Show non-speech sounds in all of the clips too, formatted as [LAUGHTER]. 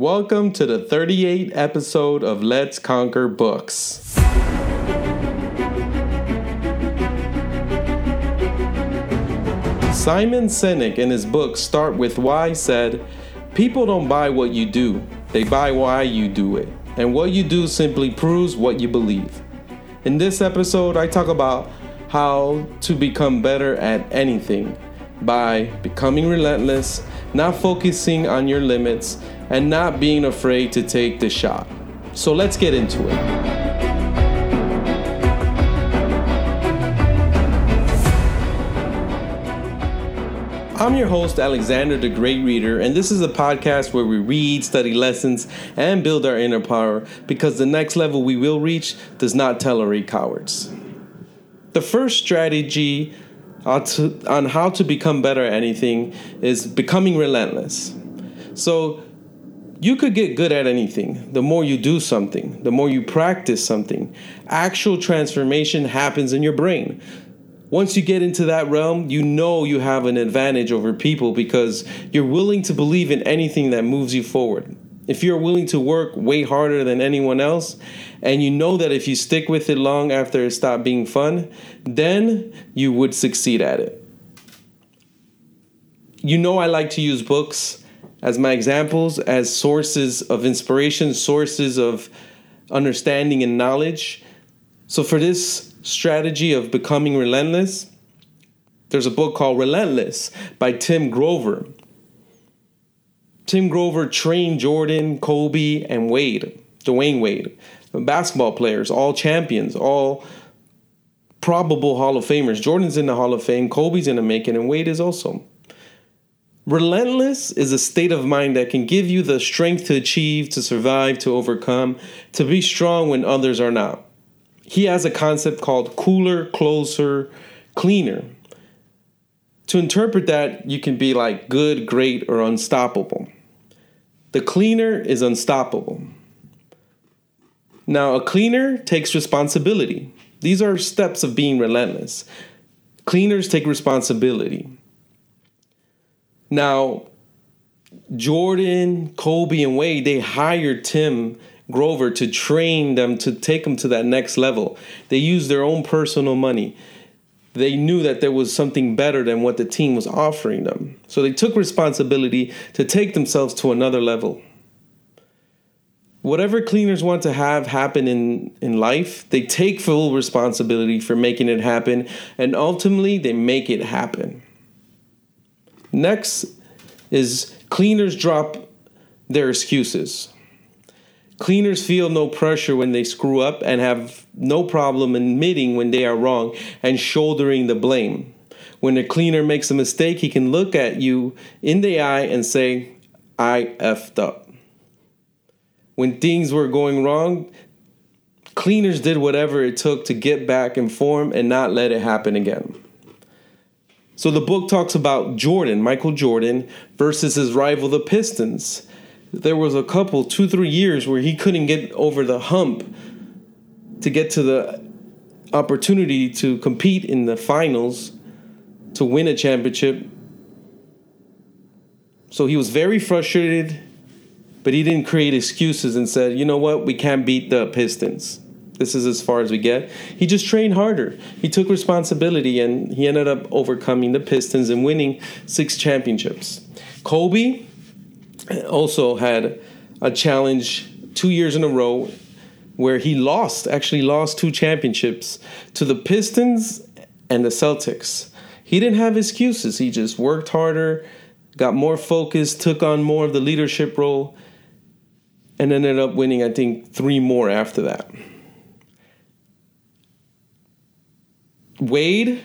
Welcome to the 38th episode of Let's Conquer Books. Simon Sinek in his book Start With Why said, People don't buy what you do, they buy why you do it. And what you do simply proves what you believe. In this episode, I talk about how to become better at anything by becoming relentless, not focusing on your limits, and not being afraid to take the shot. So let's get into it. I'm your host, Alexander the Great Reader, and this is a podcast where we read, study lessons, and build our inner power because the next level we will reach does not tolerate cowards. The first strategy on how to become better at anything is becoming relentless. So, you could get good at anything. The more you do something, the more you practice something, actual transformation happens in your brain once you get into that realm, you know you have an advantage over people because you're willing to believe in anything that moves you forward. If you're willing to work way harder than anyone else, and you know that if you stick with it long after it stopped being fun, then you would succeed at it. You know, I like to use books as my examples, as sources of inspiration, sources of understanding and knowledge. So, for this strategy of becoming relentless, there's a book called Relentless by Tim Grover. Tim Grover trained Jordan, Kobe, and Wade, Dwyane Wade, basketball players, all champions, all probable Hall of Famers. Jordan's in the Hall of Fame, Kobe's in the making, and Wade is also. Relentless is a state of mind that can give you the strength to achieve, to survive, to overcome, to be strong when others are not he has a concept called cooler, closer, cleaner. To interpret that, you can be like good, great, or unstoppable. The cleaner is unstoppable. Now, a cleaner takes responsibility. These are steps of being relentless. Cleaners take responsibility. Now, Jordan, Kobe, and Wade, they hired Tim Grover to train them to take them to that next level. They used their own personal money. They knew that there was something better than what the team was offering them. So they took responsibility to take themselves to another level. Whatever cleaners want to have happen in, in life, they take full responsibility for making it happen, and ultimately they make it happen. Next is cleaners drop their excuses. Cleaners feel no pressure when they screw up and have no problem admitting when they are wrong and shouldering the blame. When a cleaner makes a mistake, he can look at you in the eye and say, I effed up. When things were going wrong, cleaners did whatever it took to get back in form and not let it happen again. So the book talks about Jordan, Michael Jordan, versus his rival, the Pistons there was a couple, two, three years where he couldn't get over the hump to get to the opportunity to compete in the finals to win a championship. So he was very frustrated, but he didn't create excuses and said, you know what, we can't beat the Pistons. This is as far as we get. He just trained harder. He took responsibility and he ended up overcoming the Pistons and winning six championships. Kobe, also had a challenge two years in a row where he lost, actually lost two championships to the Pistons and the Celtics. He didn't have excuses. He just worked harder, got more focused, took on more of the leadership role, and ended up winning, I think, three more after that. Wade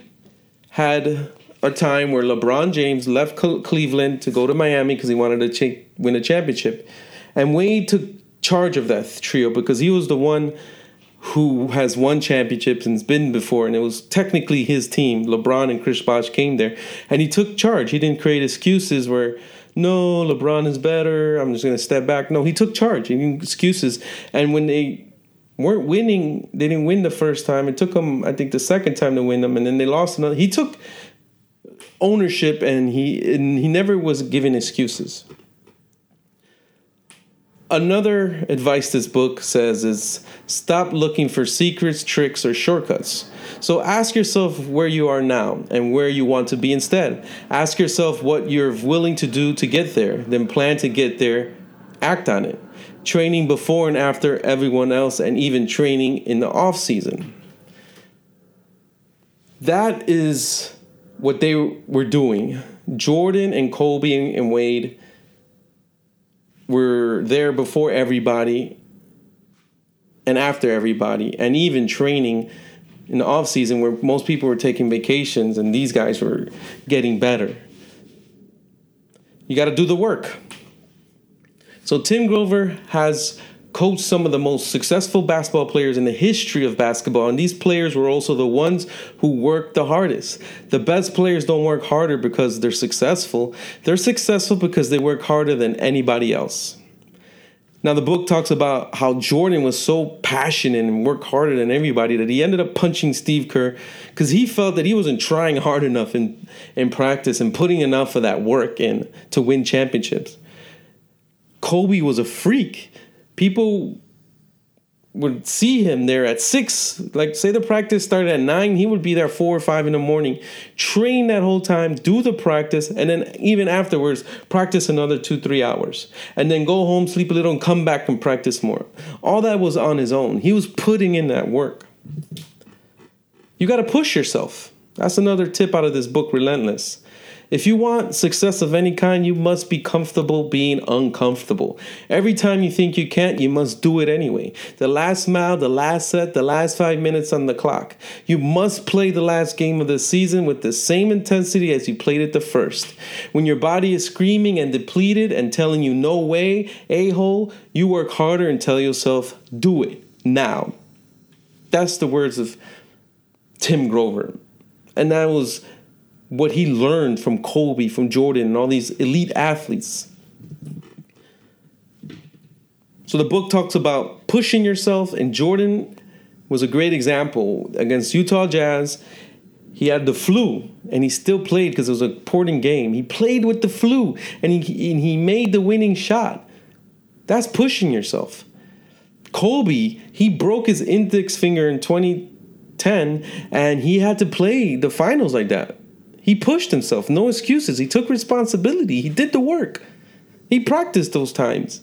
had a time where LeBron James left Cleveland to go to Miami because he wanted to win a championship. And Wade took charge of that trio because he was the one who has won championships and's been before, and it was technically his team. LeBron and Chris Bosh came there, and he took charge. He didn't create excuses where, no, LeBron is better. I'm just going to step back. No, he took charge. He didn't excuses. And when they weren't winning, they didn't win the first time. It took them, I think, the second time to win them, and then they lost another. He took ownership, and he and he never was given excuses. Another advice this book says is stop looking for secrets, tricks, or shortcuts. So ask yourself where you are now and where you want to be instead. Ask yourself what you're willing to do to get there, then plan to get there, act on it. Training before and after everyone else, and even training in the off season. That is what they were doing. Jordan and Kobe and Wade were there before everybody and after everybody, and even training in the off season where most people were taking vacations and these guys were getting better. You got to do the work. So Tim Grover has coached some of the most successful basketball players in the history of basketball, and these players were also the ones who worked the hardest. The best players don't work harder because they're successful, they're successful because they work harder than anybody else. Now, the book talks about how Jordan was so passionate and worked harder than everybody that he ended up punching Steve Kerr because he felt that he wasn't trying hard enough in, in practice and putting enough of that work in to win championships. Kobe was a freak. People would see him there at six. Like, say the practice started at nine, he would be there four or five in the morning, train that whole time, do the practice, and then even afterwards, practice another two, three hours. And then go home, sleep a little, and come back and practice more. All that was on his own. He was putting in that work. You got to push yourself. That's another tip out of this book, Relentless. If you want success of any kind, you must be comfortable being uncomfortable. Every time you think you can't, you must do it anyway. The last mile, the last set, the last five minutes on the clock. You must play the last game of the season with the same intensity as you played it the first. When your body is screaming and depleted and telling you no way, a hole, you work harder and tell yourself, do it now. That's the words of Tim Grover. And that was what he learned from Kobe, from Jordan, and all these elite athletes. So the book talks about pushing yourself, and Jordan was a great example against Utah Jazz. He had the flu, and he still played because it was a important game. He played with the flu, and he, and he made the winning shot. That's pushing yourself. Kobe, he broke his index finger in 2010, and he had to play the finals like that. He pushed himself, no excuses. He took responsibility. He did the work. He practiced those times.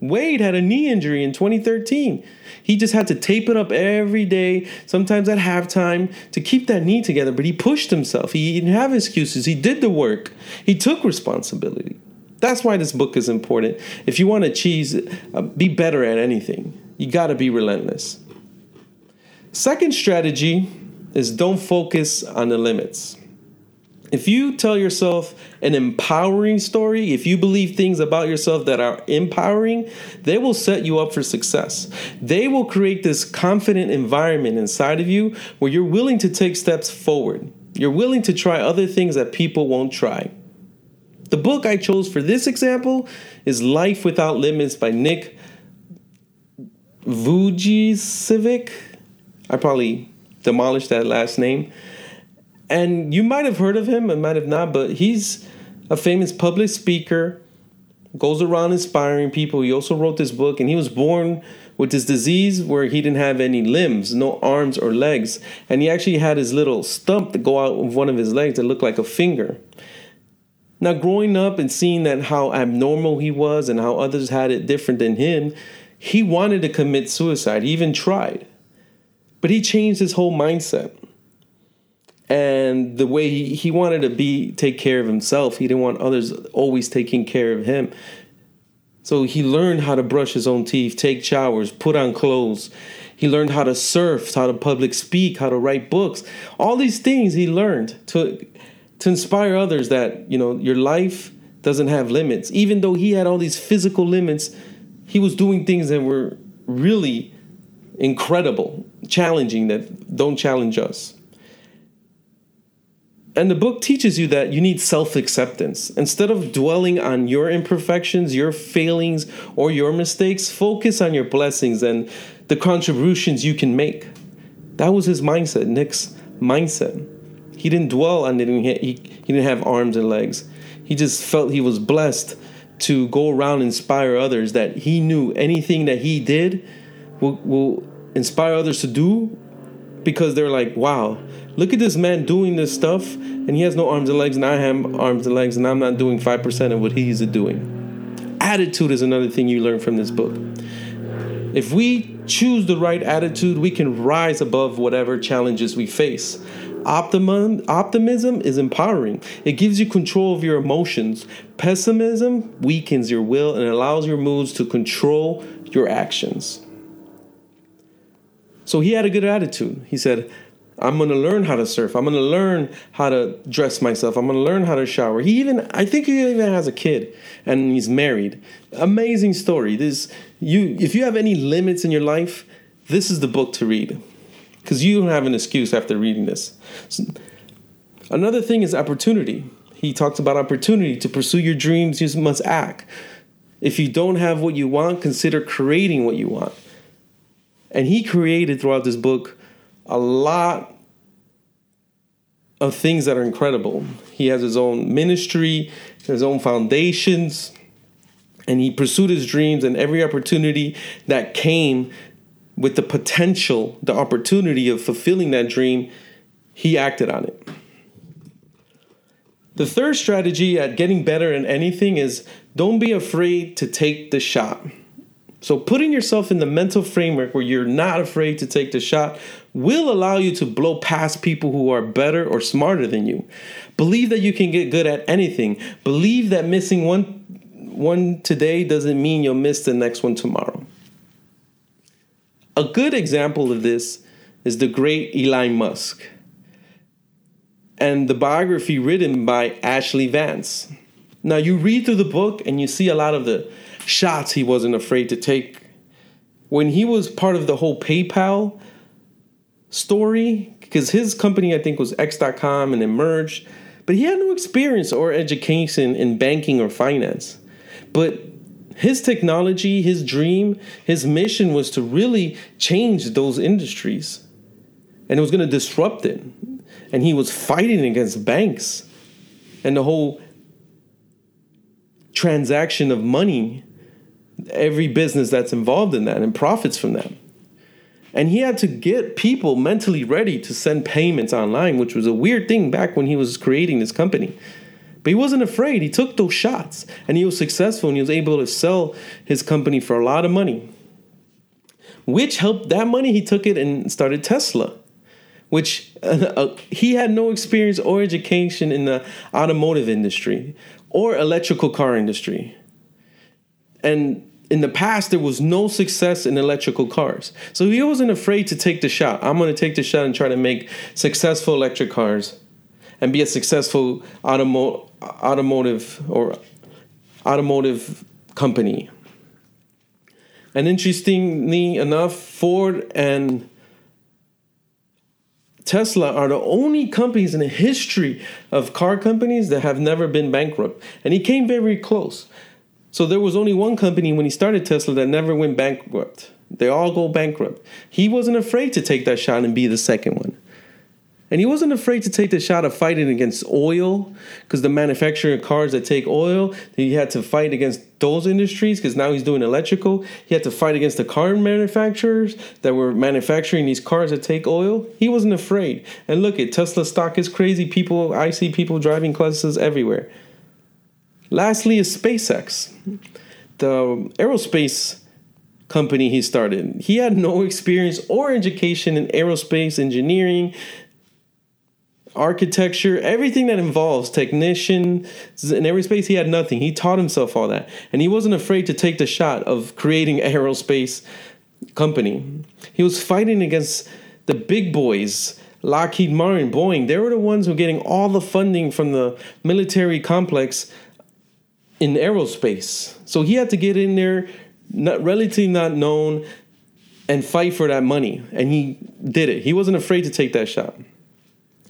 Wade had a knee injury in 2013. He just had to tape it up every day, sometimes at halftime, to keep that knee together. But he pushed himself. He didn't have excuses. He did the work. He took responsibility. That's why this book is important. If you want to achieve, uh, be better at anything, you got to be relentless. Second strategy is don't focus on the limits. If you tell yourself an empowering story, if you believe things about yourself that are empowering, they will set you up for success. They will create this confident environment inside of you where you're willing to take steps forward. You're willing to try other things that people won't try. The book I chose for this example is Life Without Limits by Nick Vujicic. I probably demolished that last name and you might have heard of him and might have not, but he's a famous public speaker, goes around inspiring people. He also wrote this book, and he was born with this disease where he didn't have any limbs, no arms or legs, and he actually had his little stump that go out of one of his legs that looked like a finger. Now, growing up and seeing that how abnormal he was and how others had it different than him, he wanted to commit suicide. He even tried. But he changed his whole mindset and the way he, he wanted to be take care of himself he didn't want others always taking care of him. So he learned how to brush his own teeth take showers put on clothes. He learned how to surf how to public speak how to write books. All these things he learned to to inspire others that you know your life doesn't have limits. Even though he had all these physical limits he was doing things that were really incredible challenging that don't challenge us and the book teaches you that you need self acceptance. Instead of dwelling on your imperfections, your failings, or your mistakes, focus on your blessings and the contributions you can make. That was his mindset, Nick's mindset. He didn't dwell on it, he, he didn't have arms and legs. He just felt he was blessed to go around and inspire others that he knew anything that he did will, will inspire others to do because they're like, wow, look at this man doing this stuff and he has no arms and legs and I have arms and legs and I'm not doing 5% of what he's doing. Attitude is another thing you learn from this book. If we choose the right attitude, we can rise above whatever challenges we face. Optimum, optimism is empowering. It gives you control of your emotions. Pessimism weakens your will and allows your moods to control your actions. So he had a good attitude. He said, I'm going to learn how to surf. I'm going to learn how to dress myself. I'm going to learn how to shower. He even, I think he even has a kid and he's married. Amazing story. This, you, if you have any limits in your life, this is the book to read because you don't have an excuse after reading this. So, another thing is opportunity. He talks about opportunity. To pursue your dreams, you must act. If you don't have what you want, consider creating what you want. And he created throughout this book a lot of things that are incredible. He has his own ministry, his own foundations, and he pursued his dreams and every opportunity that came with the potential, the opportunity of fulfilling that dream, he acted on it. The third strategy at getting better in anything is don't be afraid to take the shot. So, putting yourself in the mental framework where you're not afraid to take the shot will allow you to blow past people who are better or smarter than you. Believe that you can get good at anything. Believe that missing one one today doesn't mean you'll miss the next one tomorrow. A good example of this is the great Elon Musk and the biography written by Ashley Vance. Now, you read through the book and you see a lot of the shots he wasn't afraid to take. When he was part of the whole PayPal story, because his company, I think, was X.com and merged, but he had no experience or education in banking or finance. But his technology, his dream, his mission was to really change those industries. And it was going to disrupt it. And he was fighting against banks and the whole transaction of money every business that's involved in that and profits from that. And he had to get people mentally ready to send payments online, which was a weird thing back when he was creating this company. But he wasn't afraid. He took those shots and he was successful and he was able to sell his company for a lot of money. Which helped that money, he took it and started Tesla, which [LAUGHS] uh, he had no experience or education in the automotive industry or electrical car industry. And in the past, there was no success in electrical cars. So he wasn't afraid to take the shot. I'm going to take the shot and try to make successful electric cars and be a successful automo- automotive or automotive company. And interestingly enough, Ford and Tesla are the only companies in the history of car companies that have never been bankrupt. And he came very close. So there was only one company when he started Tesla that never went bankrupt. They all go bankrupt. He wasn't afraid to take that shot and be the second one. And he wasn't afraid to take the shot of fighting against oil because the manufacturing cars that take oil, he had to fight against those industries because now he's doing electrical. He had to fight against the car manufacturers that were manufacturing these cars that take oil. He wasn't afraid. And look at Tesla stock is crazy. People, I see people driving Teslas everywhere. Lastly, is SpaceX, the aerospace company he started. He had no [LAUGHS] experience or education in aerospace engineering, architecture, everything that involves technician in aerospace. He had nothing. He taught himself all that, and he wasn't afraid to take the shot of creating aerospace company. He was fighting against the big boys. Lockheed Martin, Boeing, they were the ones who were getting all the funding from the military complex in aerospace. So he had to get in there, not relatively not known, and fight for that money. And he did it. He wasn't afraid to take that shot.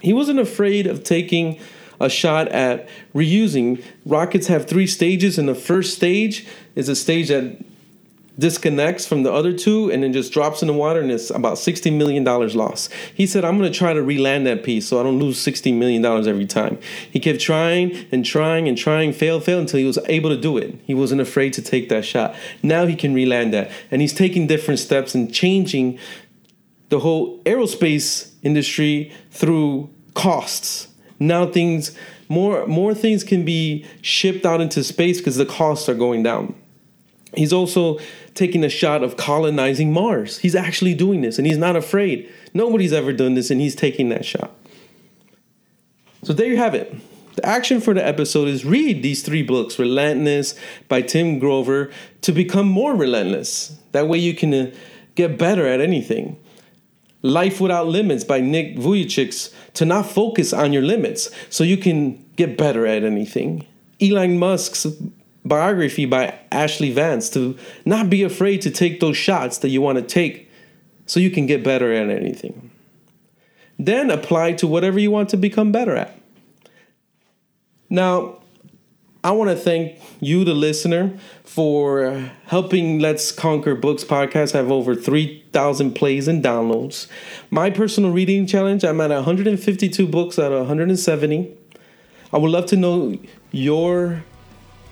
He wasn't afraid of taking a shot at reusing. Rockets have three stages, and the first stage is a stage that disconnects from the other two and then just drops in the water and it's about $60 million lost. He said, I'm going to try to reland that piece so I don't lose $60 million every time. He kept trying and trying and trying, fail, fail until he was able to do it. He wasn't afraid to take that shot. Now he can reland that. And he's taking different steps and changing the whole aerospace industry through costs. Now things more more things can be shipped out into space because the costs are going down. He's also taking a shot of colonizing Mars. He's actually doing this and he's not afraid. Nobody's ever done this and he's taking that shot. So there you have it. The action for the episode is read these three books Relentless by Tim Grover to become more relentless. That way you can uh, get better at anything. Life Without Limits by Nick Vujicic to not focus on your limits so you can get better at anything. Elon Musk's biography by Ashley Vance to not be afraid to take those shots that you want to take so you can get better at anything. Then apply to whatever you want to become better at. Now, I want to thank you, the listener, for helping Let's Conquer Books podcast have over 3,000 plays and downloads. My personal reading challenge, I'm at 152 books out of 170. I would love to know your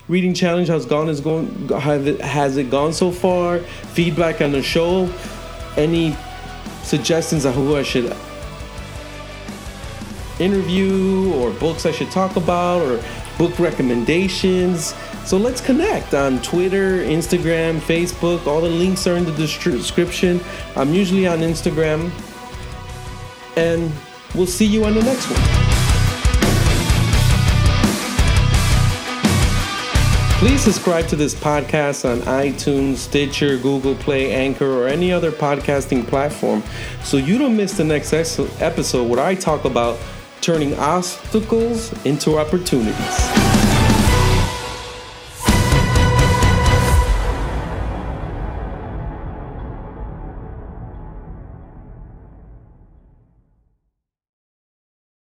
reading challenge has gone is going has it gone so far feedback on the show any suggestions of who i should interview or books i should talk about or book recommendations. So let's connect on twitter instagram facebook. All the links are in the description. I'm usually on instagram. And we'll see you on the next one. Please subscribe to this podcast on iTunes, Stitcher, Google Play, Anchor, or any other podcasting platform so you don't miss the next episode where I talk about turning obstacles into opportunities.